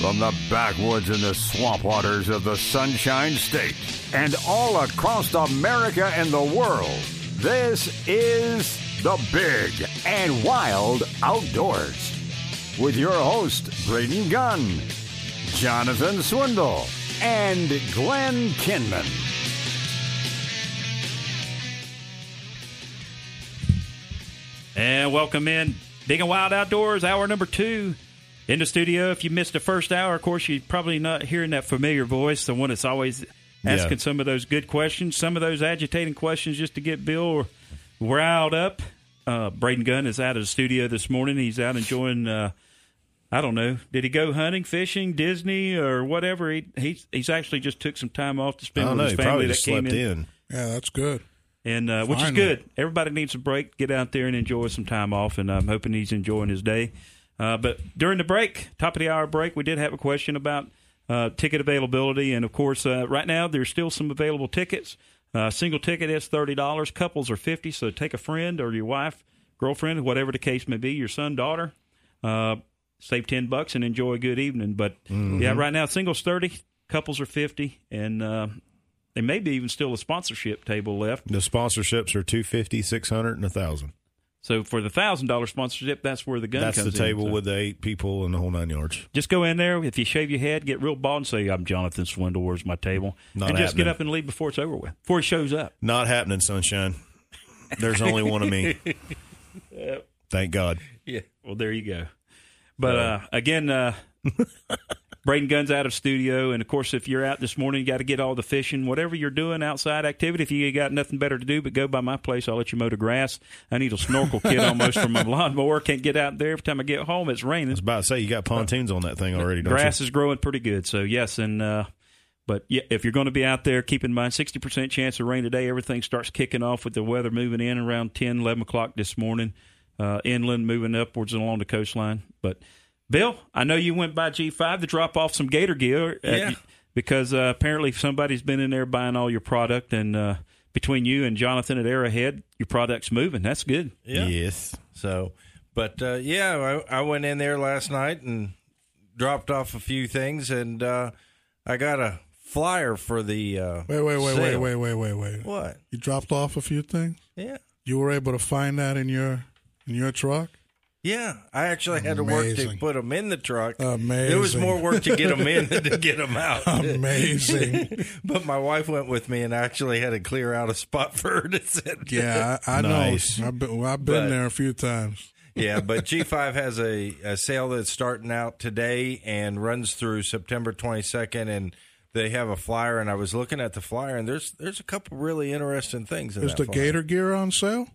From the backwoods and the swamp waters of the Sunshine State and all across America and the world, this is the Big and Wild Outdoors. With your host, Braden Gunn, Jonathan Swindle, and Glenn Kinman. And welcome in Big and Wild Outdoors, hour number two. In the studio, if you missed the first hour, of course, you're probably not hearing that familiar voice, the one that's always asking Yeah. some of those good questions, some of those agitating questions just to get Bill riled up. Uh, Braden Gunn is out of the studio this morning. He's out enjoying, uh, I don't know, did he go hunting, fishing, Disney, or whatever? He, he's, he's actually just took some time off to I spend don't with know. his He family probably that just came slept in in. Yeah, that's good. and uh, which is good. Everybody needs a break. Get out there and enjoy some time off, and I'm hoping he's enjoying his day. Uh, but during the break, top of the hour break, we did have a question about uh, ticket availability, and of course, uh, right now there's still some available tickets. Uh, single ticket is thirty dollars. Couples are fifty. So take a friend or your wife, girlfriend, whatever the case may be, your son, daughter. Uh, save ten bucks and enjoy a good evening. But yeah, right now singles thirty, couples are fifty, and uh, there may be even still a sponsorship table left. The sponsorships are 250 600 and 1000 So for the thousand dollar sponsorship, that's where the gun That's the table in. So with the eight people and the whole nine yards. just go in there. If you shave your head, get real bald, and say, "I'm Jonathan Swindle. Where's my table?" Not and just get up and leave before it's over with. Before he shows up. Not happening, sunshine. There's only one of me. Thank God. Yeah. Well, there you go. But uh, again, uh, Braden Guns out of studio, and of course, if you're out this morning, you got to get all the fishing, whatever you're doing outside activity. If you got nothing better to do, but go by my place, I'll let you mow the grass. I need a snorkel kit almost for my lawnmower. Can't get out there every time I get home. It's raining. I was about to say, you got pontoons on that thing already, don't grass you? is growing pretty good. So yes, and uh, but yeah, if you're going to be out there, keep in mind sixty percent chance of rain today. Everything starts kicking off with the weather moving in around 10, 11 o'clock this morning. Uh, inland moving upwards and along the coastline. But Bill, I know you went by G5 to drop off some gator gear. uh, Yeah. because uh, apparently somebody's been in there buying all your product, and uh, between you and Jonathan at Arrowhead, your product's moving. That's good. Yeah. Yes. So, but uh, yeah, I, I went in there last night and dropped off a few things, and uh, I got a flyer for the. Uh, Wait, wait, wait, wait, wait, wait, wait, wait. What? You dropped off a few things. Yeah, You were able to find that in your in your truck. Yeah. I actually had to work to put them in the truck. Amazing. It was more work to get them in than to get them out. Amazing. but my wife went with me, and I actually had to clear out a spot for her to sit. Yeah, I, I Nice. know. I've been, well, I've been But- there a few times. yeah, but G5 has a, a sale that's starting out today and runs through September 22nd, and they have a flyer. And I was looking at the flyer, and there's there's a couple really interesting things. In Is the flyer. Gator gear on sale?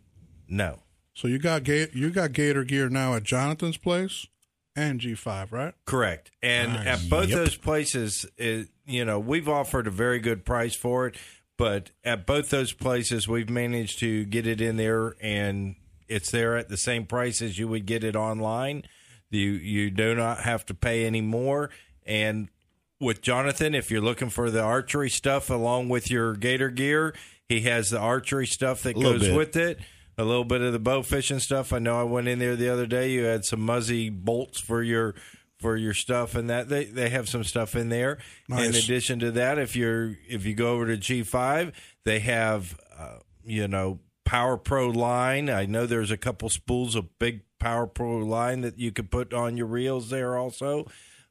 No, So you got ga- you got Gator gear now at Jonathan's place and G5, right? correct. And Nice. at both Yep. those places, it, you know, we've offered a very good price for it, but at both those places, we've managed to get it in there, and it's there at the same price as you would get it online. You you do not have to pay any more, and with Jonathan, if you're looking for the archery stuff along with your gator gear, he has the archery stuff that goes bit. with it. A little bit of the bow fishing stuff. I know I went in there the other day. You had some muzzy bolts for your for your stuff and that they they have some stuff in there. In addition to that, if you're if you go over to G5, they have uh, you know Power Pro line. I know there's a couple spools of big Power Pro line that you could put on your reels there also.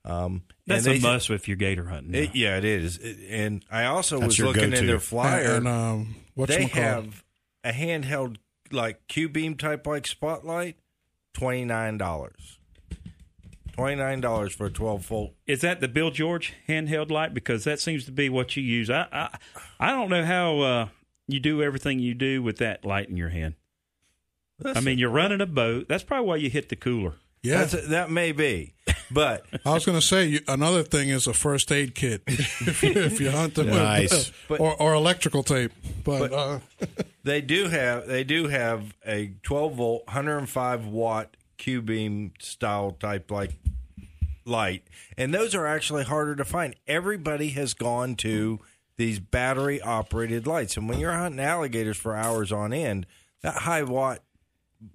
Um, That's and a they- must if you're gator hunting. it, yeah, it is. It- and I also That's was looking go-to. in their flyer. And, and um, what's they have a handheld like Q beam type like spotlight, twenty nine dollars. Twenty nine dollars for a twelve volt. Is that the Bill George handheld light? Because that seems to be what you use. I I, I don't know how uh, you do everything you do with that light in your hand. I mean, you're running a boat. That's probably why you hit the cooler. Yeah, That's that may be, but I was going to say another thing is a first aid kit if, you, if you're hunting Nice. with, or, or electrical tape. But, uh, they do have they do have a twelve volt, hundred and five watt Q beam style type like light, and those are actually harder to find. Everybody has gone to these battery operated lights, and when you're hunting alligators for hours on end, that high watt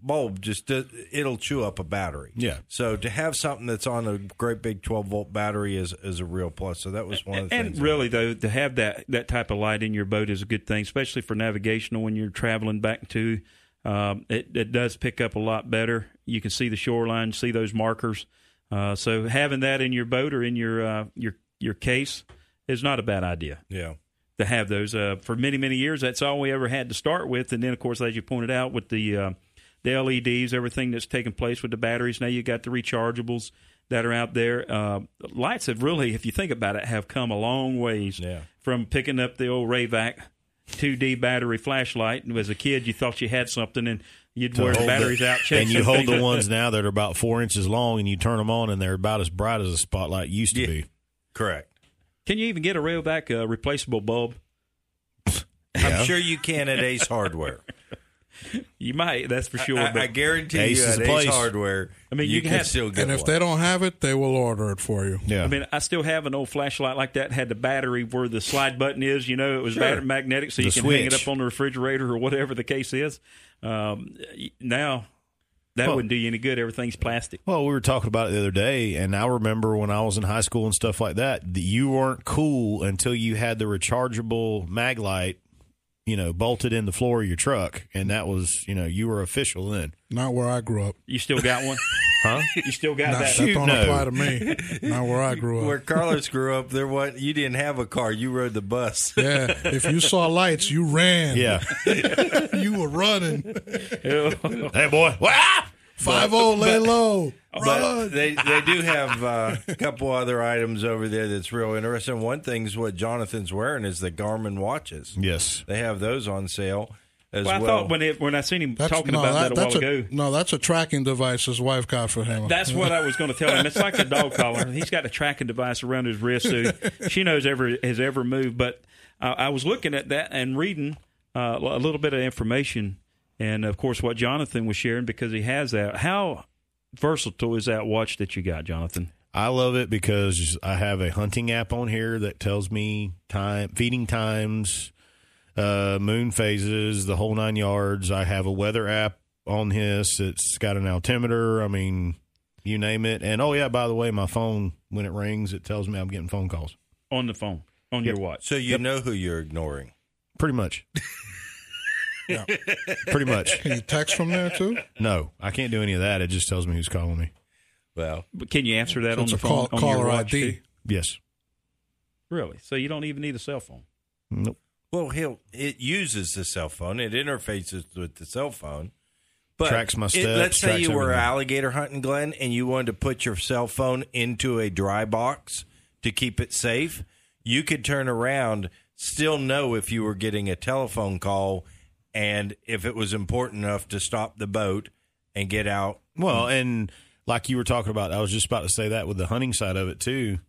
bulb just do- it'll chew up a battery. Yeah. So to have something that's on a great big 12 volt battery is is a real plus. So that was one of the and things. really though to have that that type of light in your boat is a good thing especially for navigational when you're traveling back to um, it, it does pick up a lot better you can see the shoreline see those markers uh, so having that in your boat or in your uh, your your case is not a bad idea yeah. to have those uh, for many many years that's all we ever had to start with and then of course as you pointed out with the uh, the LEDs everything that's taken place with the batteries now you got the rechargeables that are out there uh, lights have really if you think about it have come a long ways Yeah. from picking up the old Rayovac 2D battery flashlight and as a kid you thought you had something and you'd wear the hold batteries out and you hold the like ones that. now that are about four inches long, and you turn them on, and they're about as bright as a spotlight used to Yeah. be. Correct. can you even get a Rayovac uh, replaceable bulb I'm sure you can at Ace Hardware. You might that's for sure I, but I guarantee Ace you is at the Ace place. Hardware, I mean, you, you can can have- still get it. And if one. they don't have it, they will order it for you. Yeah, I mean, I still have an old flashlight like that. Had the battery where the slide button is. You know, it was Sure. battery magnetic, so you The can hang it up on the refrigerator or whatever the case is. Um, now, that Well- wouldn't do you any good. Everything's plastic. Well, we were talking about it the other day, and I remember when I was in high school and stuff like that, that you weren't cool until you had the rechargeable Maglite, you know, bolted in the floor of your truck, and that was, you know, you were official then. Not where I grew up. You still got one? Huh? You still got Not, that? that don't no. apply to me. Not where I grew up. Where Carlos grew up, there what you didn't have a car; you rode the bus. Yeah, if you saw lights, you ran. Yeah. you were running. hey, boy. Wow! Five zero, lay low, But they they do have uh, a couple other items over there that's real interesting. One thing's what Jonathan's wearing is the Garmin watches. Yes. They have those on sale as Well, I well. thought when it, when I seen him That's, talking no, about that, a while that's ago. no, that's a tracking device his wife got for him. That's what I was going to tell him. It's like a dog collar. He's got a tracking device around his wrist, so she knows every has ever moved. But uh, I was looking at that and reading uh, a little bit of information, and of course what Jonathan was sharing because he has that. How versatile is that watch that you got, Jonathan? I love it because I have a hunting app on here that tells me time, feeding times, uh, moon phases, the whole nine yards. I have a weather app on this. It's got an altimeter. I mean, you name it. And oh yeah, by the way, my phone when it rings, it tells me I'm getting phone calls. On the phone, on your watch. so you know who you're ignoring. Pretty much. Yeah. Pretty much. Can you text from there too? No, I can't do any of that. It just tells me who's calling me. Well, But can you answer that So on it's the a phone call, on your caller watch ID. too? Yes. Really? So you don't even need a cell phone. Nope. well, he'll it uses the cell phone. It interfaces with the cell phone. But Tracks my it- steps, let's say tracks you were everything. alligator hunting, Glenn, and you wanted to put your cell phone into a dry box to keep it safe. You could turn around, still know if you were getting a telephone call, and if it was important enough to stop the boat and get out. Well, and like you were talking about, I was just about to say that with the hunting side of it too.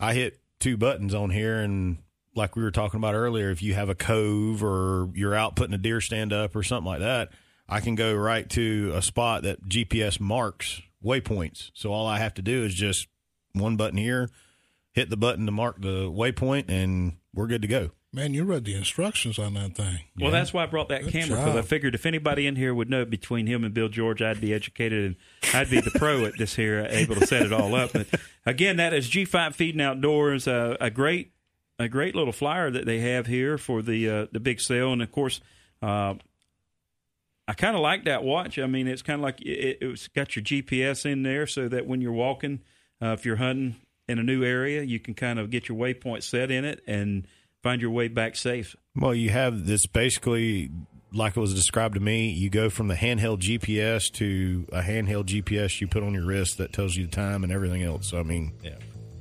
I hit two buttons on here, and like we were talking about earlier, if you have a cove or you're out putting a deer stand up or something like that, I can go right to a spot that GPS marks waypoints. So all I have to do is just one button here, hit the button to mark the waypoint, and we're good to go. Man, you read the instructions on that thing. Well, that's why I brought that Good camera because I figured if anybody in here would know between him and Bill George, I'd be educated and I'd be the pro at this here, able to set it all up. But again, that is G5 Feed and Outdoors, uh, a great, a great little flyer that they have here for the uh, the big sale, and of course. Uh, I kind of like that watch. I mean, it's kind of like it, it's got your GPS in there, so that when you're walking, uh, if you're hunting in a new area, you can kind of get your waypoint set in it and find your way back safe. Well, you have this basically, like it was described to me, you go from the handheld GPS to a handheld GPS you put on your wrist that tells you the time and everything else. I mean, Yeah.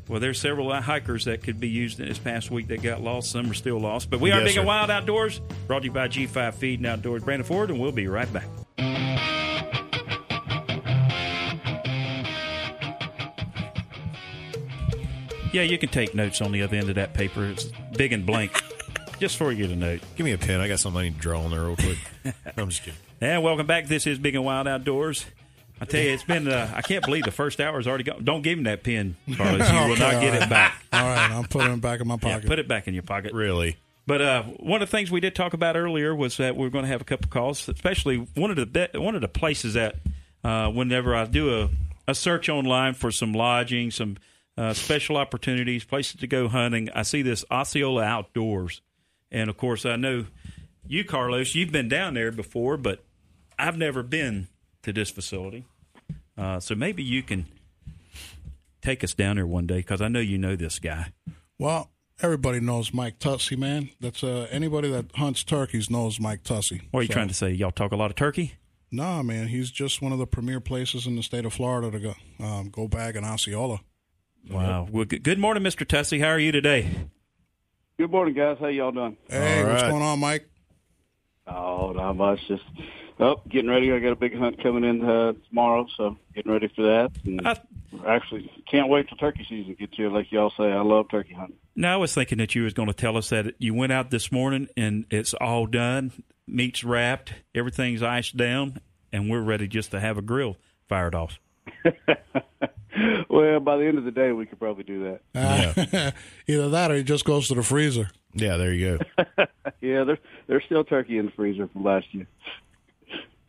Well, there's several hikers that could be used in this past week that got lost. Some are still lost. But we are Yes, Big and sir. Wild Outdoors, brought to you by G5 Feed and Outdoors. Brandon Ford, and we'll be right back. Yeah, you can take notes on the other end of that paper. It's big and blank, just for you to note. give me a pen. I got something I need to draw on there real quick. I'm just kidding. And welcome back. This is Big and Wild Outdoors. I tell you, it's been, uh, I can't believe the first hour is already gone. Don't give him that pen, Carlos. You will not get right. it back. All right, I'm putting it back in my Yeah, pocket. put it back in your pocket. Really? But uh, one of the things we did talk about earlier was that we are going to have a couple calls, especially one of the be- one of the places that uh, whenever I do a, a search online for some lodging, some uh, special opportunities, places to go hunting, I see this Osceola Outdoors, and of course I know you, Carlos, you've been down there before, but I've never been to this facility. Uh, so maybe you can take us down there one day because I know you know this guy. Well, everybody knows Mike Tussey, man. That's uh, anybody that hunts turkeys knows Mike Tussey. What are you so, trying to say? Y'all talk a lot of turkey? Nah, man. He's just one of the premier places in the state of Florida to go um, go bag in Osceola. Wow. Well, good morning, Mr. Tussey. How are you today? Good morning, guys. How y'all doing? Hey, what's going on, Mike? Oh, not much. Just oh, getting ready. I got a big hunt coming in uh, tomorrow, so getting ready for that. And I, actually, can't wait till turkey season gets here. Like y'all say, I love turkey hunting. Now, I was thinking that you was going to tell us that you went out this morning and it's all done, meat's wrapped, everything's iced down, and we're ready just to have a grill fired off. well, by the end of the day, we could probably do that. Uh, either that or it just goes to the freezer. Yeah, there you go. yeah, there's there's still turkey in the freezer from last year.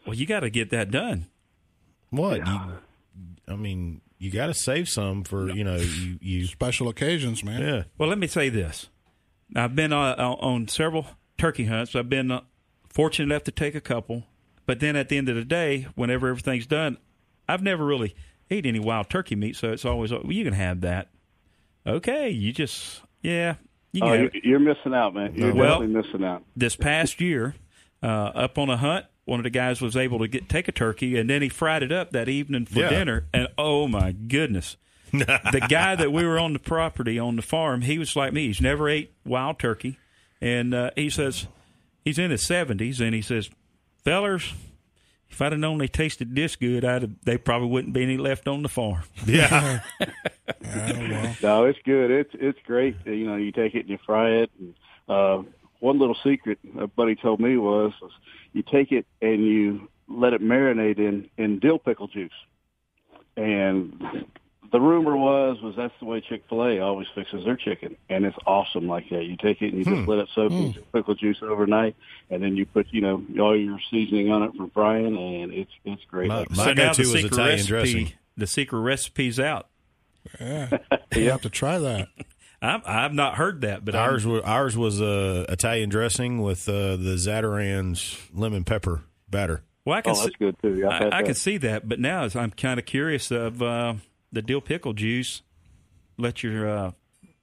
Well, you got to get that done. What? Yeah. You, I mean, you got to save some for you know you, you special occasions, man. Yeah. Well, let me say this: I've been uh, on several turkey hunts. I've been uh, fortunate enough to take a couple, but then at the end of the day, whenever everything's done, I've never really ate any wild turkey meat. So it's always well, you can have that. Okay, you just yeah, you oh, you're missing out, man. You're well, definitely missing out. This past year, uh, up on a hunt, one of the guys was able to get take a turkey, and then he fried it up that evening for yeah. dinner. And oh my goodness, the guy that we were on the property on the farm, he was like me. He's never ate wild turkey, and uh, he says he's in his seventies, and he says, "Fellers, if I'd have known they tasted this good, I'd have, they probably wouldn't be any left on the farm. Yeah. no, it's good. It's it's great. You know, you take it and you fry it. And, uh, one little secret a buddy told me was, was you take it and you let it marinate in in dill pickle juice. And the rumor was was that's the way Chick Fil A always fixes their chicken, and it's awesome like that. You take it and you hmm. just let it soak hmm. in pickle juice overnight, and then you put you know all your seasoning on it from frying, and it's it's great. My, my so now the secret Italian recipe, dressing. The secret recipe's out. Yeah, you have to try that. I've, I've not heard that, but ours I'm, was, ours was uh, Italian dressing with uh, the Zatarain's lemon pepper batter. Well, I can oh, see, good too. I, I can see that, but now I'm kind of curious of uh, the dill pickle juice. Let your uh,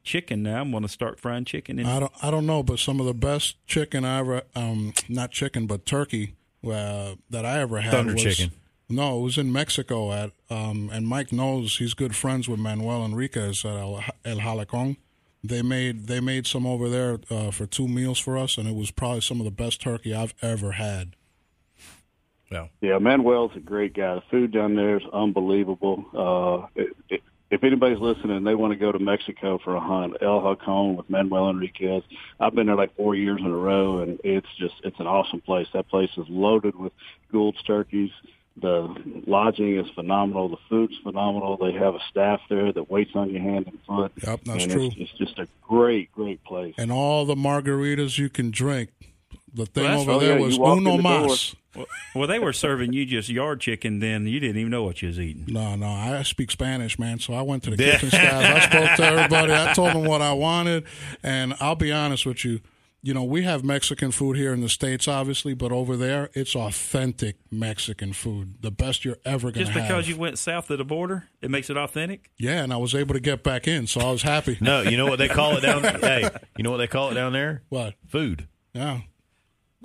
chicken now. I'm going to start frying chicken. In. I don't. I don't know, but some of the best chicken I ever, um, not chicken, but turkey uh, that I ever had Thunder was, chicken. No, it was in Mexico at, um, and Mike knows he's good friends with Manuel Enriquez at El, El Halcon they made they made some over there uh, for two meals for us, and it was probably some of the best turkey I've ever had. Yeah, yeah, Manuel's a great guy. The food down there is unbelievable. Uh, it, it, if anybody's listening, they want to go to Mexico for a hunt. El Halcon with Manuel Enriquez. I've been there like four years in a row, and it's just it's an awesome place. That place is loaded with Gould's turkeys. The lodging is phenomenal. The food's phenomenal. They have a staff there that waits on your hand and foot. Yep, that's and true. It's, it's, just a great, great place. And all the margaritas you can drink. The thing well, over oh, there yeah, was uno mas. Well, well, they were serving you just yard chicken. Then you didn't even know what you was eating. No, no, I speak Spanish, man. So I went to the kitchen staff. I spoke to everybody. I told them what I wanted, and I'll be honest with you you know, we have Mexican food here in the States, obviously, but over there, it's authentic Mexican food. The best you're ever going to have. Just because you went south of the border, it makes it authentic? Yeah, and I was able to get back in, so I was happy. no, you know what they call it down Hey, you know what they call it down there? What? Food. Yeah.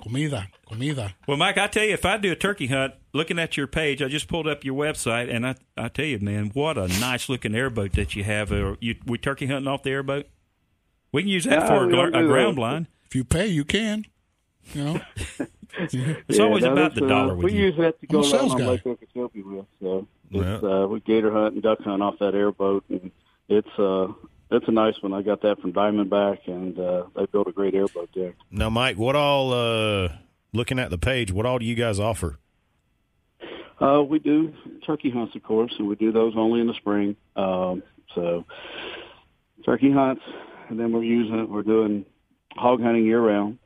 Comida. Comida. Well, Mike, I tell you, if I do a turkey hunt, looking at your page, I just pulled up your website, and I, I tell you, man, what a nice looking airboat that you have. Are you, we turkey hunting off the airboat? We can use that yeah, for a, a ground blind if you pay, you can. You know, it's yeah, always about the dollar. Uh, we you. use that to go around on Lake Okeechobee with. So it's, uh, we gator hunt and duck hunt off that airboat, and it's uh, it's a nice one. I got that from Diamondback, and uh, they built a great airboat there. Now, Mike, what all? Uh, looking at the page, what all do you guys offer? Uh, we do turkey hunts, of course, and we do those only in the spring. Um, so turkey hunts, and then we're using we're doing hog hunting year round.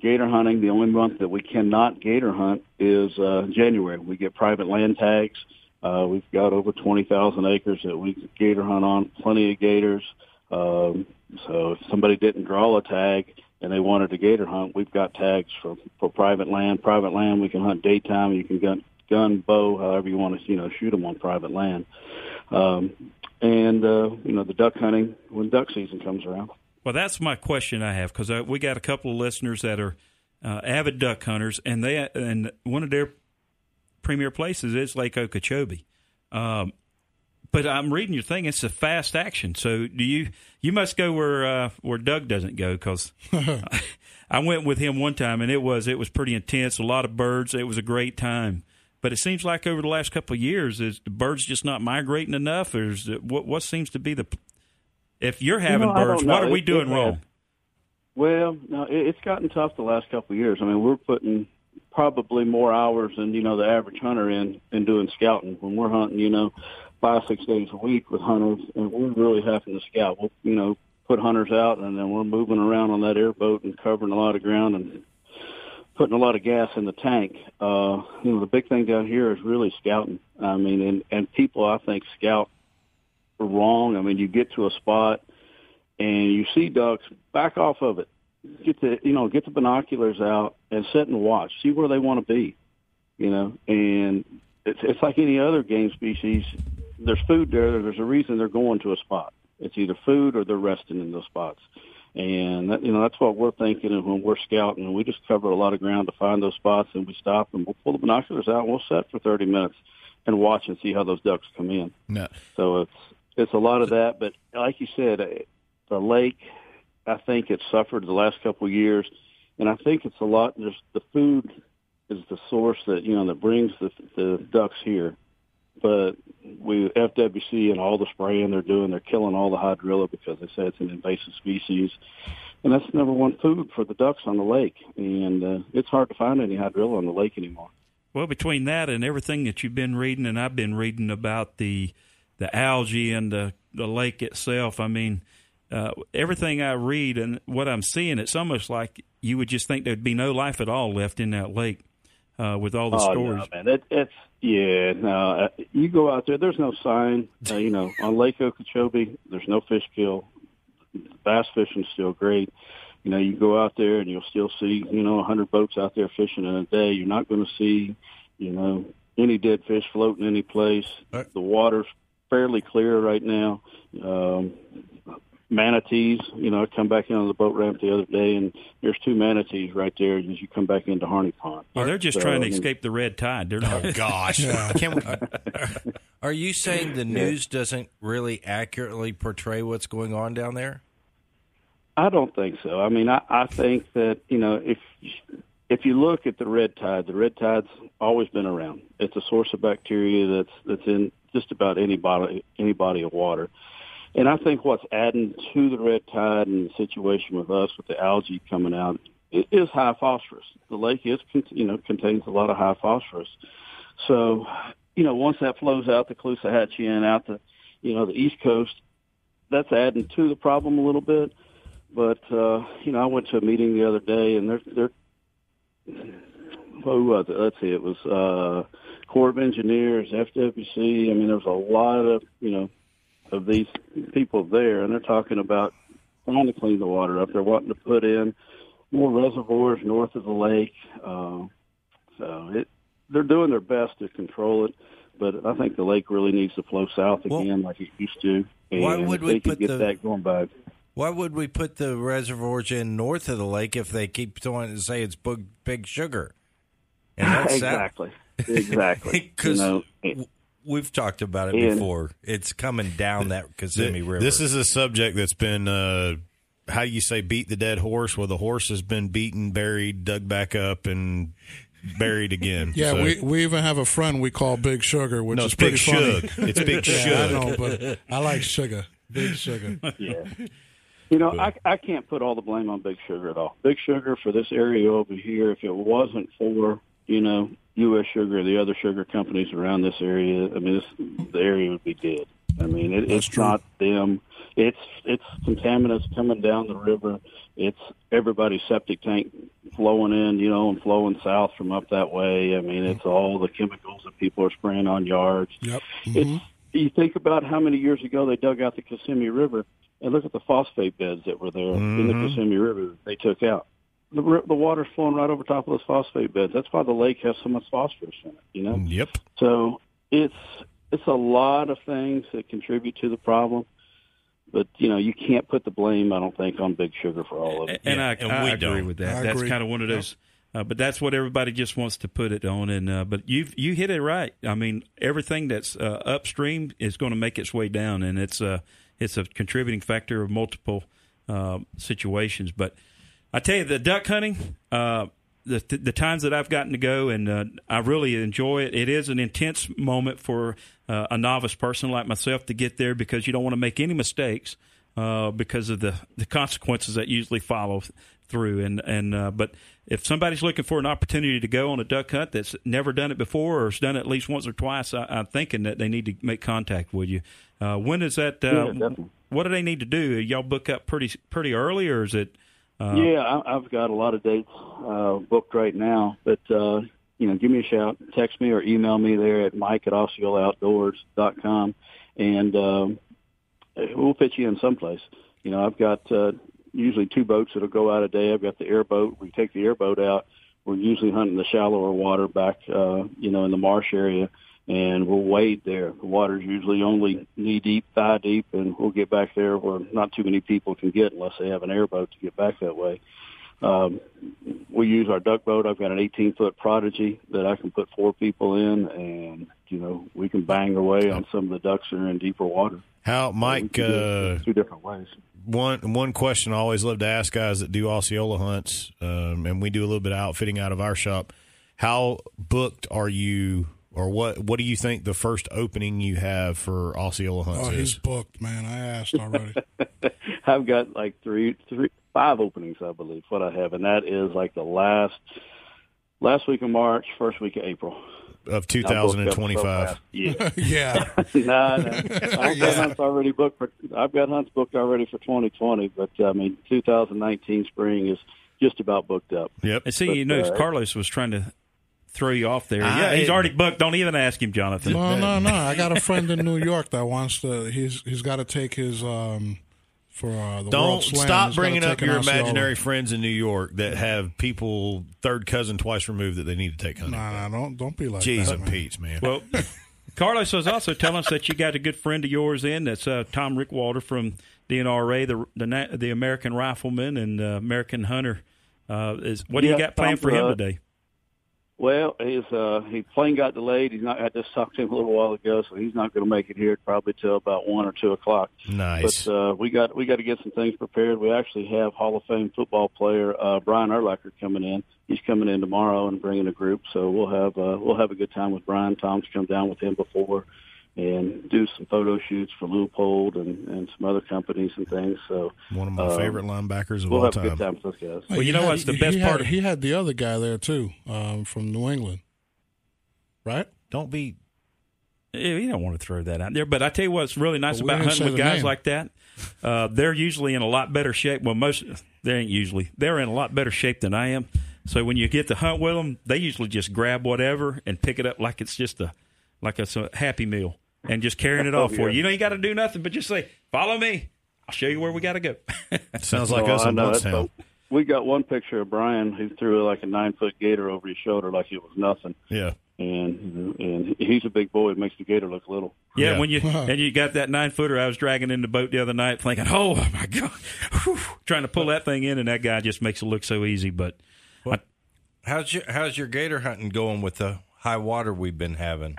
Gator hunting, the only month that we cannot gator hunt is uh, January. We get private land tags. Uh, we've got over 20,000 acres that we gator hunt on, plenty of gators. Um, so if somebody didn't draw a tag and they wanted to gator hunt, we've got tags for, for private land. Private land, we can hunt daytime. You can gun, gun, bow, however you want to, you know, shoot them on private land. Um, and, uh, you know, the duck hunting when duck season comes around. Well, that's my question I have because uh, we got a couple of listeners that are uh, avid duck hunters, and they and one of their premier places is Lake Okeechobee. Um, but I'm reading your thing; it's a fast action. So do you? You must go where uh, where Doug doesn't go because I went with him one time, and it was it was pretty intense. A lot of birds. It was a great time. But it seems like over the last couple of years, is the birds just not migrating enough, or is it, what what seems to be the if you're having you know, birds, what are we doing wrong? Well, no, it, it's gotten tough the last couple of years. I mean, we're putting probably more hours than you know the average hunter in in doing scouting. When we're hunting, you know, five six days a week with hunters, and we're really having to scout. We'll you know put hunters out, and then we're moving around on that airboat and covering a lot of ground and putting a lot of gas in the tank. Uh, you know, the big thing down here is really scouting. I mean, and and people I think scout wrong. I mean, you get to a spot and you see ducks, back off of it. Get the you know get the binoculars out and sit and watch. See where they want to be. You know, and it's it's like any other game species. There's food there. There's a reason they're going to a spot. It's either food or they're resting in those spots. And that, you know that's what we're thinking. And when we're scouting, and we just cover a lot of ground to find those spots, and we stop and we'll pull the binoculars out and we'll set for 30 minutes and watch and see how those ducks come in. No. So it's it's a lot of that. But like you said, uh, the lake, I think it's suffered the last couple of years, and I think it's a lot. Just the food is the source that you know that brings the the ducks here. But we FWC and all the spraying they're doing, they're killing all the hydrilla because they say it's an invasive species, and that's number one food for the ducks on the lake. And uh, it's hard to find any hydrilla on the lake anymore. Well, between that and everything that you've been reading, and I've been reading about the the algae and the the lake itself. I mean, uh, everything I read and what I'm seeing, it's almost like you would just think there'd be no life at all left in that lake uh, with all the oh, stories. No, man, it, it's yeah. No, uh, you go out there. There's no sign. Uh, you know, on Lake Okeechobee, there's no fish kill. Bass fishing's still great. You know, you go out there and you'll still see, you know, a 100 boats out there fishing in a day. You're not going to see, you know, any dead fish floating any place. Right. The water's fairly clear right now. Um, manatees, you know, I come back in on the boat ramp the other day, and there's two manatees right there as you come back into Harney Pond. Well, they're just So, trying to I mean, escape the red tide. They're not. Oh gosh, can we, Are you saying the news doesn't really accurately portray what's going on down there? I don't think so. I mean, I, I think that you know if if you look at the red tide, the red tide's always been around. It's a source of bacteria that's that's in just about any body any body of water. And I think what's adding to the red tide and the situation with us with the algae coming out is high phosphorus. The lake is you know contains a lot of high phosphorus. So, you know, once that flows out the Caloosahatchee and out the you know the east coast, that's adding to the problem a little bit. But uh, you know, I went to a meeting the other day, and they're they're who was it? Let's see, it was uh, Corps of Engineers, FWC. I mean, there's a lot of you know of these people there, and they're talking about trying to clean the water up. They're wanting to put in more reservoirs north of the lake. Uh, so it, they're doing their best to control it, but I think the lake really needs to flow south Well, again like it used to. And why would we put get the- that going back? Why would we put the reservoirs in north of the lake if they keep trying to say it's big, big sugar? And that's exactly, exactly. you Because know, we've talked about it And- before. It's coming down that Kissimmee River. This is a subject that's been, uh, how do you say, beat the dead horse? Well, the horse has been beaten, buried, dug back up, and buried again. Yeah, So- we we even have a friend we call Big Sugar, which no, is Big pretty funny. Shug. It's Big Yeah, I know, but I like sugar. Big Sugar. Yeah. You know, I, I can't put all the blame on Big Sugar at all. Big Sugar for this area over here, if it wasn't for, you know, U.S. Sugar, the other sugar companies around this area, I mean, this, the area would be dead. I mean, it, it's true. not them. it's it's contaminants coming down the river. It's everybody's septic tank flowing in, you know, and flowing south from up that way. I mean, it's all the chemicals that people are spraying on yards. Yep. It's mm-hmm. you think about how many years ago they dug out the Kissimmee River and look at the phosphate beds that were there in the mm-hmm. Kissimmee River that they took out. The, the water's flowing right over top of those phosphate beds. That's why the lake has so much phosphorus in it. You know. Yep. So it's it's a lot of things that contribute to the problem, but you know you can't put the blame. I don't think on Big Sugar for all of it. And Yeah, I, and I we agree don't. with that. I that's agree. kind of one of those. Uh, but that's what everybody just wants to put it on. And uh, but you you hit it right. I mean, everything that's uh, upstream is going to make its way down, and it's a it's a contributing factor of multiple uh, situations. But I tell you, the duck hunting. Uh, the, the times that I've gotten to go and uh, I really enjoy it. It is an intense moment for uh, a novice person like myself to get there because you don't want to make any mistakes uh, because of the, the consequences that usually follow through. And and uh, but if somebody's looking for an opportunity to go on a duck hunt that's never done it before or has done it at least once or twice, I, I'm thinking that they need to make contact with you. Uh, when is that? Yeah, Uh, what do they need to do? Y'all book up pretty pretty early, or is it? Uh, yeah, I, I've got a lot of dates uh, booked right now, but uh, you know, give me a shout, text me or email me there at mike at dot com, and um, we'll fit you in someplace. You know, I've got uh, usually two boats that'll go out a day. I've got the airboat. We take the airboat out. We're usually hunting the shallower water back, uh, you know, in the marsh area, and we'll wade there. The water's usually only knee deep, thigh deep, and we'll get back there where not too many people can get unless they have an airboat to get back that way. Um, we use our duck boat. I've got an 18 foot Prodigy that I can put four people in, and you know we can bang away on some of the ducks that are in deeper water. How, Mike? Uh, two different ways. one one question I always love to ask guys that do Osceola hunts, um, and we do a little bit of outfitting out of our shop. How booked are you, or what? What do you think the first opening you have for Osceola hunts Oh, he's booked, man. I asked already. I've got like three, three, five openings, I believe, what I have, and that is like the last last week of March, first week of April. Of I booked up so 2025. Yeah. yeah. no, no. I've got hunts already booked for. I've got hunts booked already for 2020, but I mean, 2019 spring is just about booked up. Yep. And see, But, you know, uh, Carlos was trying to throw you off there. I- yeah, he's already booked. Don't even ask him, Jonathan. No, no, no. I got a friend in New York that wants to. He's he's got to take his um for uh, the Don't World Slam. stop He's bringing up your Osceola. imaginary friends in New York that have people third cousin twice removed that they need to take hunting. Nah, nah, don't don't be like Jeez that. and man. Pete's, man. Well, Carlos was also telling us that you got a good friend of yours in. That's uh, Tom Rickwalder from the NRA, the the, the American Rifleman and uh, American Hunter. Uh, is what do you got planned Tom's, for him uh, today? Well, his uh, his plane got delayed. He's not. I just talked to him a little while ago, so he's not going to make it here probably till about one or two o'clock. nice. But uh, we got we got to get some things prepared. We actually have Hall of Fame football player uh, Brian Urlacher coming in. He's coming in tomorrow and bringing a group, so we'll have uh, we'll have a good time with Brian. Tom's come down with him before and do some photo shoots for Leupold and, and some other companies and things. So One of my uh, favorite linebackers of we'll all have a good time. time with those guys. Well, you He know had- what's the he best had- part of- He had the other guy there too, um, from New England, right? Don't be. Yeah, You don't want to throw that out there, but I tell you what's really nice about hunting with guys name. like that. Uh, they're usually in a lot better shape. Well, most they ain't usually. They're in a lot better shape than I am. So when you get to hunt with them, they usually just grab whatever and pick it up like it's just a like it's a happy meal and just carrying it oh, off for you. You know, you got to do nothing but just say, "Follow me. I'll show you where we got to go." Sounds like Oh, us I in know. That's Blountstown. We got one picture of Brian who threw like a nine foot gator over his shoulder like it was nothing, Yeah. and and he's a big boy. It makes the gator look little. Yeah, Yeah. when you and you got that nine footer, I was dragging in the boat the other night, thinking, "Oh my god," Whew. trying to pull that thing in, and that guy just makes it look so easy. But How's your how's your gator hunting going with the high water we've been having?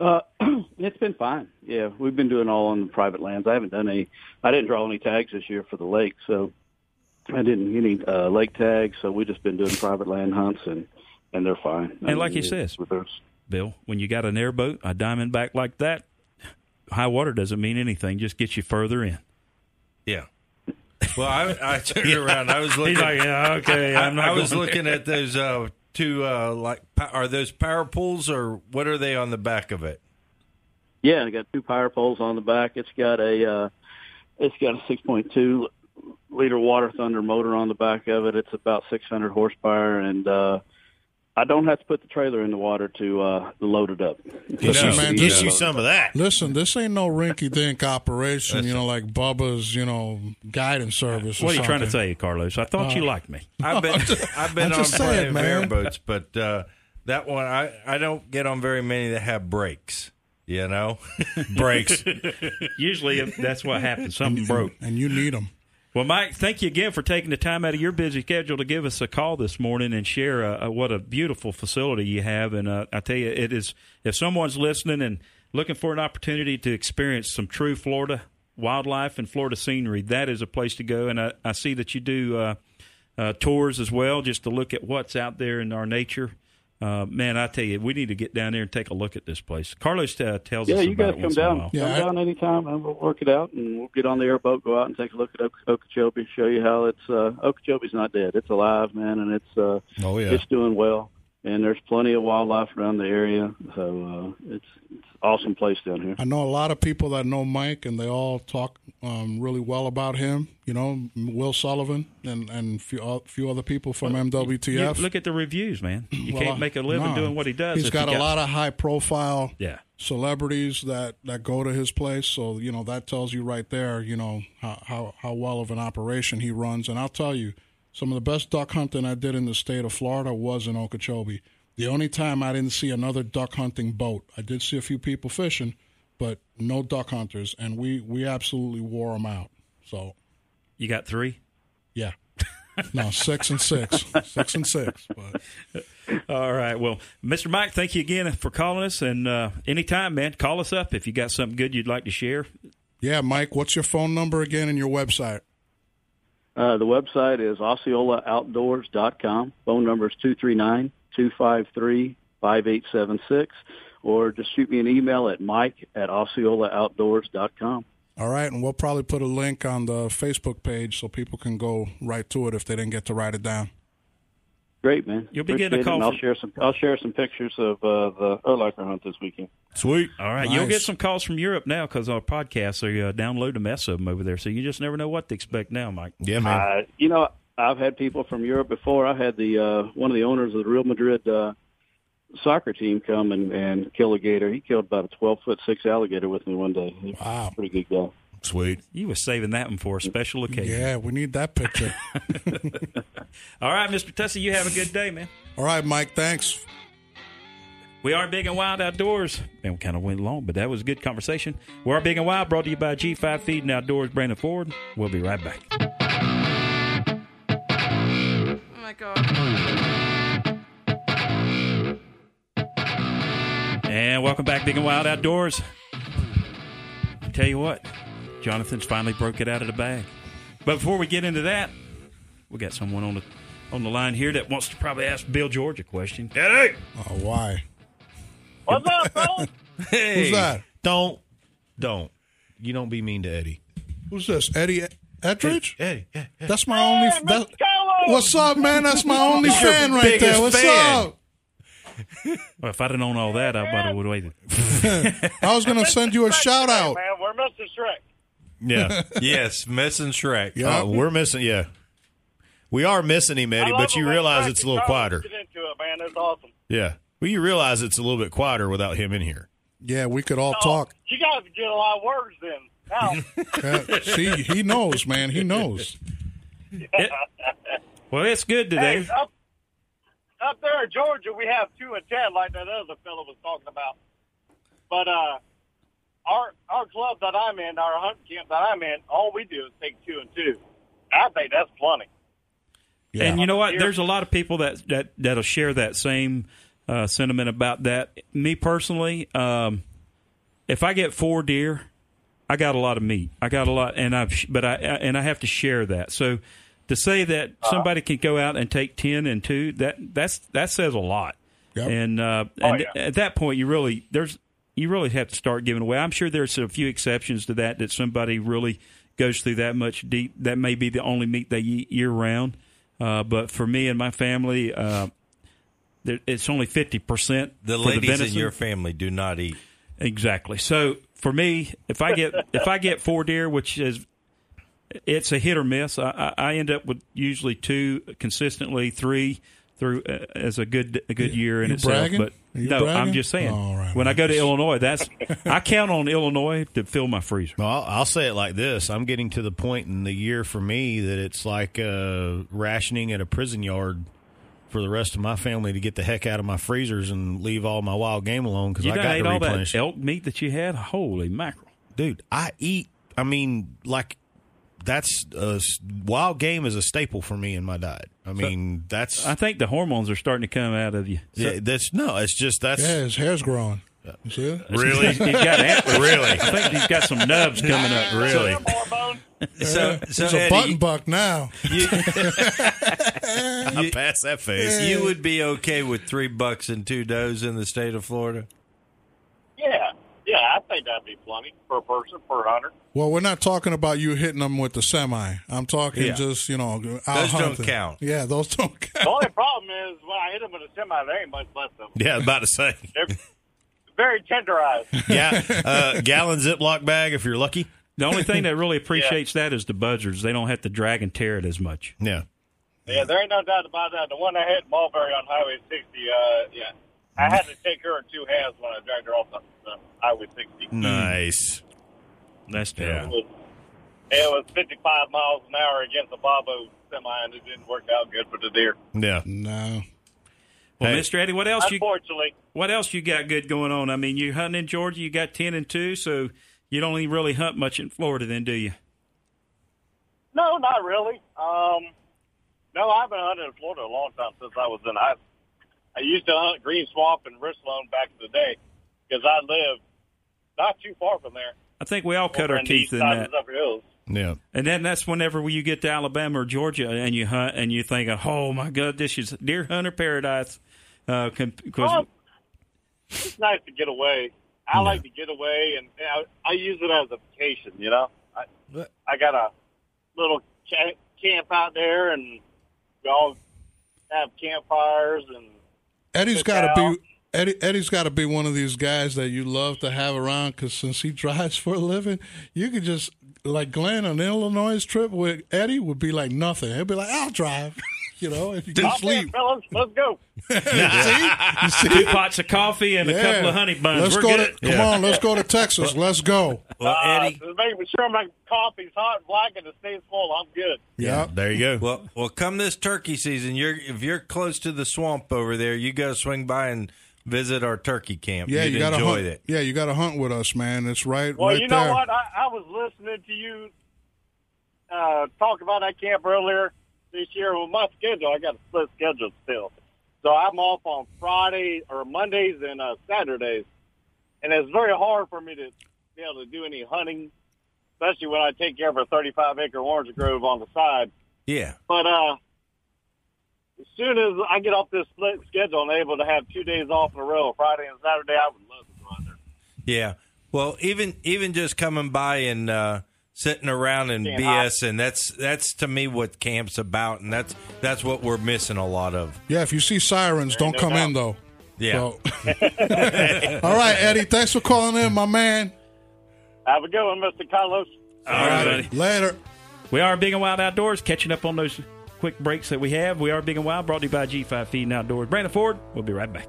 Uh, it's been fine. Yeah, we've been doing all on the private lands. I haven't done any. I didn't draw any tags this year for the lake, so I didn't get any uh, lake tags. So we've just been doing private land hunts, and and they're fine. And like he says- with those. Bill, when you got an airboat, a diamondback like that, high water doesn't mean anything; just gets you further in. Yeah. Well, I, I turned around. I was looking. He's like, "Yeah, okay, I'm not." I was going looking at those uh, two uh, like are those power poles or what are they on the back of it? Yeah, I got two power poles on the back. It's got a uh, it's got a 6.2 liter water thunder motor on the back of it. It's about 600 horsepower, and uh, I don't have to put the trailer in the water to uh, load it up. Listen, No, man, get this- you some of that. Listen, this ain't no rinky dink operation, you know, like Bubba's, you know, guidance service. or What are you trying to something. say, Carlos? I thought you liked me. I've been I've been on just plenty of man. airboats, but uh, that one I I don't get on very many that have brakes. You know, Breaks. Usually that's what happens. Something broke. And you need them. Well, Mike, thank you again for taking the time out of your busy schedule to give us a call this morning and share uh, uh, what a beautiful facility you have. And uh, I tell you, it is if someone's listening and looking for an opportunity to experience some true Florida wildlife and Florida scenery, that is a place to go. And I, I see that you do uh, uh, tours as well, just to look at what's out there in our nature. Uh, man, I tell you, we need to get down there and take a look at this place. Carlos uh, tells Yeah, us Yeah, you about guys it come once in a down. Yeah, come I- down anytime, and we'll work it out, and we'll get on the airboat, go out and take a look at Ok- Okeechobee, show you how it's uh, Okeechobee's not dead. It's alive, man, and it's uh, Oh, yeah. it's doing well. And there's plenty of wildlife around the area, so uh, it's it's an awesome place down here. I know a lot of people that know Mike, and they all talk um, really well about him. You know, Will Sullivan and and few, a few other people from You MWTF. look at the reviews, man. You Well, can't make a living no. doing what he does. He's got you a lot of high profile Yeah. celebrities that, that go to his place. So, you know, that tells you right there, you know, how, how, how well of an operation he runs. And I'll tell you, some of the best duck hunting I did in the state of Florida was in Okeechobee. The only time I didn't see another duck hunting boat, I did see a few people fishing, but no duck hunters. And we, we absolutely wore them out. So, You got three? yeah. No, six and six. Six and six. But All right. Well, Mr. Mike, thank you again for calling us. And uh, anytime, man, call us up if you got something good you'd like to share. yeah, Mike, what's your phone number again and your website? Uh, the website is OsceolaOutdoors.com. Phone number is 239-253-5876. Or just shoot me an email at mike at OsceolaOutdoors.com. All right, and we'll probably put a link on the Facebook page so people can go right to it if they didn't get to write it down. Great, man. You'll be getting a call I'll share some. I'll share some pictures of uh, the Urlacher hunt this weekend. Sweet. All right. You'll get some calls from Europe now because our podcasts are uh, download a mess of them over there. So you just never know what to expect now, Mike. Yeah, man. Uh, you know, I've had people from Europe before. I had the uh, one of the owners of the Real Madrid uh, soccer team come and, and kill a gator. He killed about a twelve foot six alligator with me one day. He's Wow. pretty good guy. Sweet. You were saving that one for a special occasion. Yeah, we need that picture. All right, Mr. Tussey, you have a good day, man. All right, Mike, thanks. We are Big and Wild Outdoors. Man, we kind of went long, but that was a good conversation. We are Big and Wild, brought to you by G5 Feed and Outdoors, Brandon Ford. We'll be right back. Oh my god. And welcome back, Big and Wild Outdoors. I tell you what, Jonathan's finally broke it out of the bag. But before we get into that, we got someone on the on the line here that wants to probably ask Bill George a question. Eddie. Oh, why? What's up, fellas? Hey. Who's that? Don't. Don't. You don't be mean to Eddie. Who's this? Eddie Ettridge? Eddie. Yeah, yeah. That's my only. That, what's up, man? That's my only He's fan right there. What's fan. up? Well, if I'd have known all that, I might have would have waited. I was gonna send you a shout out. Man, we're Mr. Shrek. Yeah. yes, missing Shrek. Yeah. Uh, we're missing. Yeah. We are missing him, Eddie, but you realize it's a little Carlos quieter. Into it, man. It's awesome. Yeah. Well, you realize it's a little bit quieter without him in here. Yeah, we could all Oh, talk. You guys get a lot of words then. Now, Yeah, see, he knows, man. He knows. It- well, it's good today. hey, up, up there in Georgia, we have two and ten, like that other fellow was talking about. But uh, our our club that I'm in, our hunting camp that I'm in, all we do is take two and two. I think that's plenty. Yeah. And you know what? There's a lot of people that that that'll share that same uh, sentiment about that. Me personally, um, if I get four deer, I got a lot of meat. I got a lot, and I've but I and I have to share that. So to say that Uh-huh. somebody can go out and take ten and two, that that's that says a lot. Yep. And uh, Oh, and yeah. at that point, you really there's you really have to start giving away. I'm sure there's a few exceptions to that that somebody really goes through that much deep. That may be the only meat they eat year round. Uh, but for me and my family, uh, there, it's only fifty percent. The for ladies the in venison. your family do not eat. Exactly. So for me, if I get if I get four deer, which is it's a hit or miss, I, I I end up with usually two consistently, three through uh, as a good a good year in you itself. bragging? But Are you no, bragging? I'm just saying. All right, when I go to Illinois, that's I count on Illinois to fill my freezer. Well, I'll, I'll say it like this: I'm getting to the point in the year for me that it's like uh, rationing at a prison yard for the rest of my family to get the heck out of my freezers and leave all my wild game alone because You I got ate to all that elk meat that you had. Holy mackerel! Dude, I eat. I mean, like that's a, wild game is a staple for me in my diet. I mean, that's I think the hormones are starting to come out of you. yeah, that's no, it's just that's Yeah, his hair's growing. You see it? really He's got antlers. really I think he's got some nubs coming up. really. More bone. So, so He's a Eddie, button buck now. I pass that phase. you would be okay with three bucks and two does in the state of Florida? Yeah, yeah, I think that'd be plenty per person per hunter. Well, we're not talking about you hitting them with the semi. I'm talking Yeah. just you know out Those don't hunting. count. Yeah, those don't count. The only problem is when I hit them with a semi, there ain't much left of them. Yeah, I was about to say. They're very tenderized. Yeah, uh, gallon Ziploc bag if you're lucky. The only thing that really appreciates that is the buzzards. They don't have to drag and tear it as much. Yeah. Yeah, there ain't no doubt about that. The one I hit Mulberry on Highway 60, uh, yeah. I had to take her in two hands when I dragged her off the, the Highway 60. Nice. That's It terrible. was, it was 55 miles an hour against a Bobo semi, and it didn't work out good for the deer. Yeah. No. Well, Hey. Mr. Eddie, what else you Unfortunately, what else you got good going on? I mean, you're hunting in Georgia, you got ten and two, so you don't even really hunt much in Florida, then, do you? no, not really. Um, no, I've been hunting in Florida a long time since I was in high I used to hunt Green Swamp and Richloam back in the day because I lived not too far from there. I think we all cut over our teeth in that. of the Upper Hills. Yeah. And then that's whenever you get to Alabama or Georgia and you hunt and you think, oh my God, this is deer hunter paradise. Uh, because Well, it's nice to get away. I like to get away, and you know, I use it as a vacation. You know, I I got a little ca- camp out there, and we all have campfires and Eddie's got to be Eddie. Eddie's got to be one of these guys that you love to have around because since he drives for a living, you could just like Glenn on the Illinois trip with Eddie would be like nothing. He'd be like, "I'll drive," you know, if you can out there, sleep. fellas. Let's go. see, you see, two pots of coffee and a couple of honey buns. Let's We're go good. to come on. Let's go to Texas. Let's go. Well, Uh, Eddie, just making sure my coffee's hot and black and it stays full. I'm good. Yeah. There you go. well, well, come this turkey season, you're if you're close to the swamp over there, you got to swing by and visit our turkey camp. Yeah, You'd you got to enjoy hunt. it. Yeah, you got to hunt with us, man. It's right, Well, right you know there. what? I, I was listening to you uh, talk about that camp earlier this year. With my schedule, I got a split schedule still. So I'm off on Friday or Mondays and uh, Saturdays. And it's very hard for me to be able to do any hunting, especially when I take care of a 35 acre orange grove on the side. Yeah. But uh, as soon as I get off this split schedule and able to have two days off in a row, Friday and Saturday, I would love to go out there. Yeah. Well, even even just coming by and uh, sitting around and Being. BS, and that's that's to me what camp's about, and that's that's what we're missing a lot of. Yeah, if you see sirens, don't come in though. Yeah. So- All right, Eddie. Thanks for calling in, my man. Have a good one, Mr. Carlos. All right, buddy. Later. We are Big and Wild Outdoors, catching up on those quick breaks that we have. We are Big and Wild, brought to you by G5 Feed and Outdoors. Brandon Ford, we'll be right back.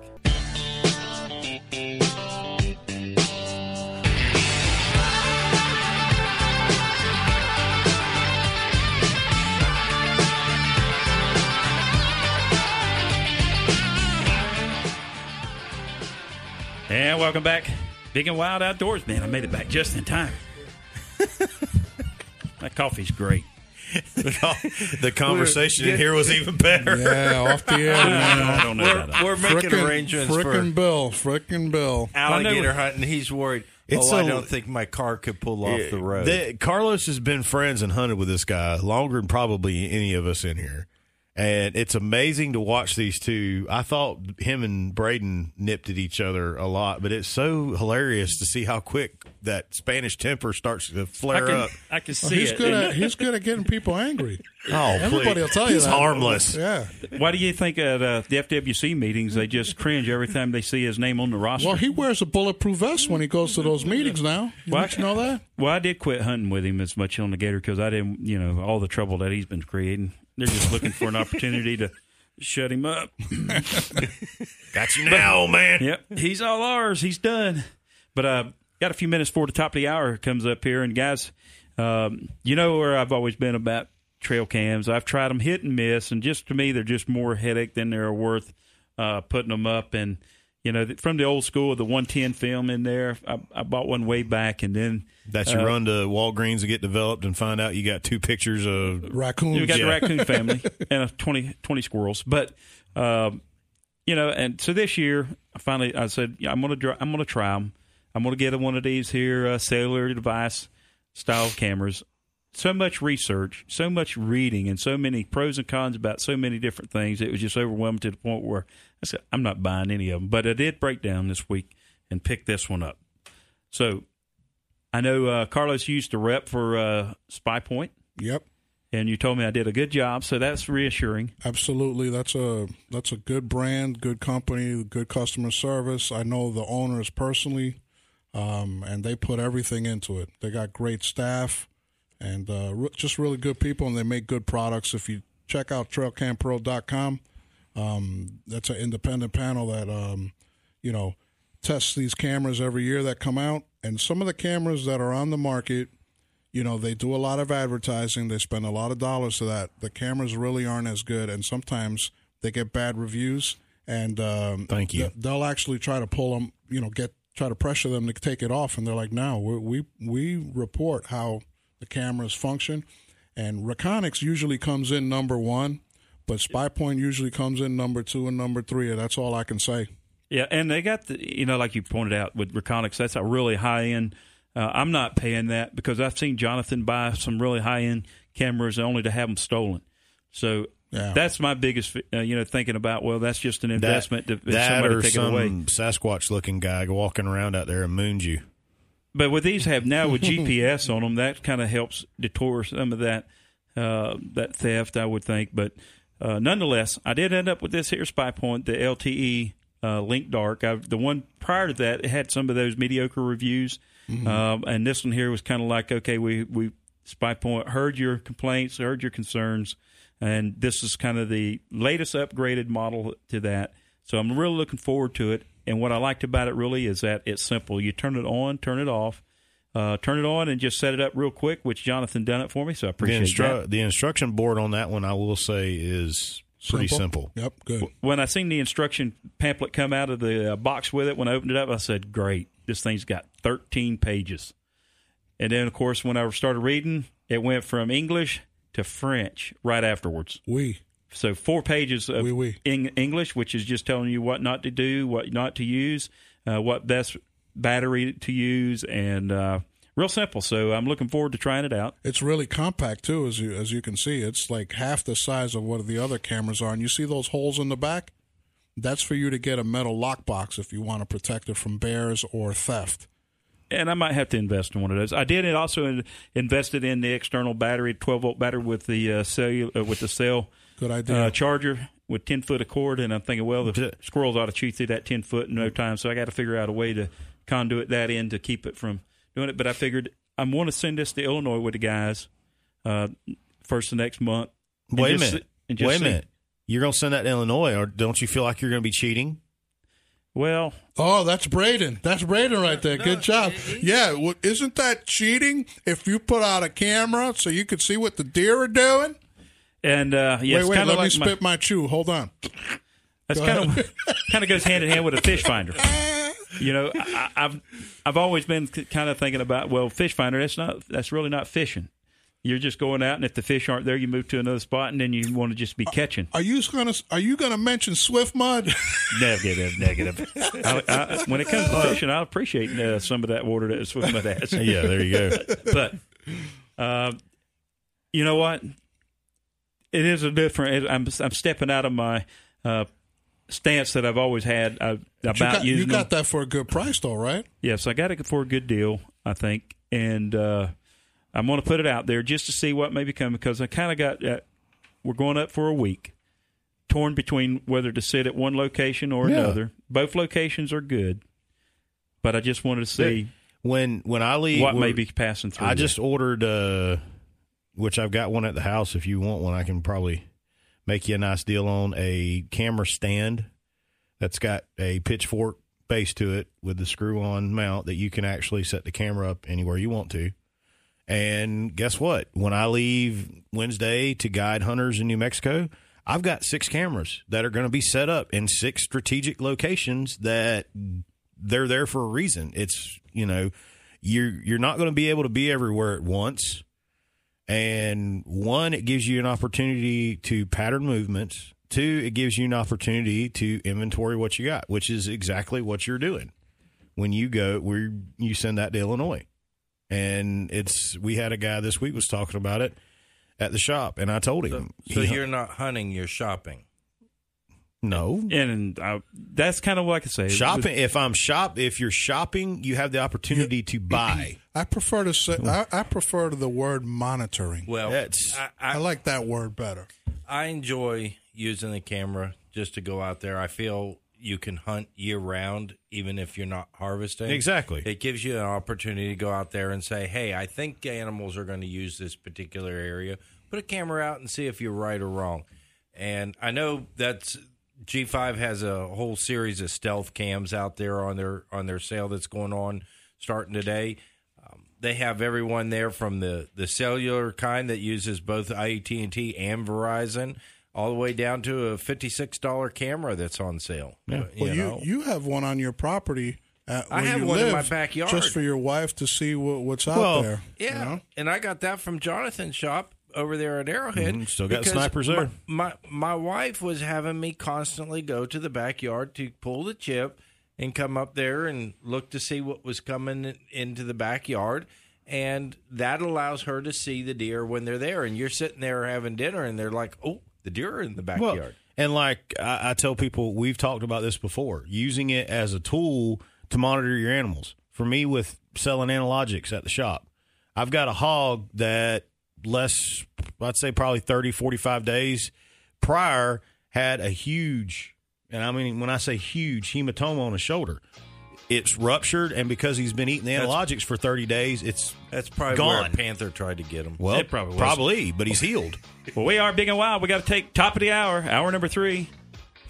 And welcome back. Big and Wild Outdoors. Man, I made it back just in time. that coffee's great. the conversation in here was even better. Yeah, off the air. man. I don't know We're, about that. we're making Frickin' arrangements frickin' for Bill. Frickin' Bill. alligator I know- hunting. He's worried. It's oh, I a- don't think my car could pull off the road. The- Carlos has been friends and hunted with this guy longer than probably any of us in here. And it's amazing to watch these two. I thought him and Braden nipped at each other a lot, but it's so hilarious to see how quick that Spanish temper starts to I flare can, up. I can Well, see he's it. good at he's good at getting people angry. Oh, Everybody please. will tell you He's that. harmless. Yeah. Why do you think at uh, the FWC meetings they just cringe every time they see his name on the roster? Well, he wears a bulletproof vest when he goes to those meetings now. You Well, didn't know that? Well, I did quit hunting with him as much on the gator because I didn't, you know, all the trouble that he's been creating. They're just looking for an opportunity to shut him up. Got you now, old man. Yep, he's all ours. He's done. But uh, got a few minutes before the top of the hour comes up here, and guys, um, you know where I've always been about trail cams. I've tried them hit and miss, and just to me, they're just more headache than they're worth uh, putting them up. And you know, from the old school, the 110 film in there, I, I bought one way back, and then That you Uh, run to Walgreens to get developed and find out you got two pictures of Raccoons. We got Yeah. the raccoon family and a 20, 20 squirrels. But um, you know, and so this year, I finally I said, yeah, I'm gonna dr- I'm gonna try them. I'm gonna get one of these here uh, cellular device style cameras. So much research, so much reading, and so many pros and cons about so many different things. It was just overwhelming to the point where I said, I'm not buying any of them. But I did break down this week and pick this one up. So I know uh, Carlos used to rep for uh, SpyPoint Yep. and you told me I did a good job, so that's reassuring. Absolutely, that's a that's a good brand, good company, good customer service. I know the owners personally, um, and they put everything into it. They got great staff, and uh, re- just really good people, and they make good products. If you check out TrailCamPro.com, um, that's an independent panel that um, you know tests these cameras every year that come out, and some of the cameras that are on the market you know they do a lot of advertising. They spend a lot of dollars to that. The cameras really aren't as good and sometimes they get bad reviews. And um, Thank you. th- they'll actually try to pull them you know get try to pressure them to take it off. And they're like no we we, we report how the cameras function and Reconyx usually comes in number one but SpyPoint usually comes in number two and number three that's all I can say Yeah, and they got the you know like you pointed out with Reconyx, that's a really high end. Uh, I'm not paying that because I've seen Jonathan buy some really high end cameras only to have them stolen. So Yeah. that's my biggest uh, you know thinking about. Well, that's just an that, investment to that somebody or take some it away. Sasquatch looking guy walking around out there and moons you. But with these have now with GPS on them, that kind of helps detour some of that uh, that theft, I would think. But uh, nonetheless, I did end up with this here SpyPoint, the LTE uh, Link Dark. I, the one prior to that, it had some of those mediocre reviews, um, and this one here was kind of like, okay, we we SpyPoint heard your complaints, heard your concerns, and this is kind of the latest upgraded model to that. So I'm really looking forward to it. And what I liked about it really is that it's simple. You turn it on, turn it off, uh, turn it on, and just set it up real quick. Which Jonathan done it for me, so I The, appreciate instru- that. the instruction board on that one, I will say, is pretty simple. yep good When I seen the instruction pamphlet come out of the uh, box with it, when I opened it up, I said, "Great, this thing's got 13 pages." And then, of course, when I started reading, it went from English to French right afterwards. we So four pages of Oui, oui. Eng- English, which is just telling you what not to do, what not to use, uh, what best battery to use, and uh, real simple. So I'm looking forward to trying it out. It's really compact too, as you as you can see. It's like half the size of what the other cameras are, and you see those holes in the back. That's for you to get a metal lockbox if you want to protect it from bears or theft. And I might have to invest in one of those. I did. It also in, invested in the external battery, 12 volt battery with the uh, cell uh, with the cell Good idea. uh, charger with 10 foot of cord. And I'm thinking, well, the squirrels ought to chew through that 10 foot in no time. So I got to figure out a way to conduit that in to keep it from doing it. But I figured I want to send this to Illinois with the guys uh, first of next month. and Wait a just minute. see- Wait a minute. You're going to send that to Illinois, or don't you feel like you're going to be cheating? Well, oh, that's Braden. That's Braden right there. Good job. Yeah, well, isn't that cheating? If you put out a camera so you could see what the deer are doing. And uh, yeah, wait, wait. Let like me spit my chew. Hold on. That's Go kind of kind of goes hand in hand with a fish finder. You know, I, I've I've always been kind of thinking about well, fish finder. That's not that's really not fishing. You're just going out, and if the fish aren't there, you move to another spot, and then you want to just be catching. Are you gonna Are you gonna mention Swiftmud? Negative, negative. I, I, when it comes to fishing, I appreciate uh, some of that water that Swiftmud has. Yeah, there you go. but uh, you know what? It is a different. I'm I'm stepping out of my uh, stance that I've always had uh, about you got, you got them. that for a good price, though, right? Yes, I got it for a good deal, I think, and uh, I'm going to put it out there just to see what may become because I kind of got. Uh, we're going up for a week, torn between whether to sit at one location or Yeah. another. Both locations are good, but I just wanted to see When when I leave, what may be passing through. I there. just ordered, uh, which I've got one at the house. If you want one, I can probably make you a nice deal on a camera stand that's got a pitchfork base to it with the screw on mount that you can actually set the camera up anywhere you want to. And guess what? When I leave Wednesday to guide hunters in New Mexico, I've got six cameras that are going to be set up in six strategic locations that they're there for a reason. It's, you know, you're you're not going to be able to be everywhere at once. And one, it gives you an opportunity to pattern movements. Two, it gives you an opportunity to inventory what you got, which is exactly what you're doing when you go where you send that to Illinois. And it's we had a guy this week was talking about it at the shop, and I told him, so he- you're not hunting, you're shopping. No and I, that's kind of what I can say shopping. If I'm shop, if you're shopping, you have the opportunity to buy. I prefer to say I, I prefer to the word monitoring. Well, That's- I, I I, like that word better. I enjoy using the camera just to go out there. I feel you can hunt year round, even if you're not harvesting. Exactly. It gives you an opportunity to go out there and say, hey, I think animals are going to use this particular area. Put a camera out and see if you're right or wrong. And I know that's G5 has a whole series of stealth cams out there on their on their sale that's going on starting today. Um, they have everyone there from the the cellular kind that uses both AT&T and Verizon all the way down to a $56 camera that's on sale. Yeah. Well, you know? you have one on your property. At I have you one in my backyard. just for your wife to see what, what's out Well, there. Yeah, you know? and I got that from Jonathan's shop over there at Arrowhead. Mhm, still got snipers there. My, my my wife was having me constantly go to the backyard to pull the chip and come up there and look to see what was coming into the backyard. And that allows her to see the deer when they're there. And you're sitting there having dinner, and they're like, "Oh, the deer are in the backyard." Well, and like I, I tell people, we've talked about this before, using it as a tool to monitor your animals. For me, with selling Anilogics at the shop, I've got a hog that less, I'd say probably 30, 45 days prior had a huge, and I mean, when I say huge, hematoma on his shoulder. It's ruptured, and because he's been eating the That's- Anilogics for 30 days, it's That's probably where gone. panther tried to get him. well, It probably was. probably, but he's healed. Well, we are big and wild. We got to take top of the hour, hour number three,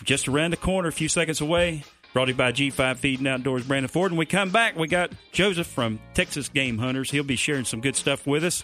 just around the corner, a few seconds away. Brought to you by G5 Feed and Outdoors, Brandon Ford. And we come back, we got Joseph from Texas Game Hunters. He'll be sharing some good stuff with us,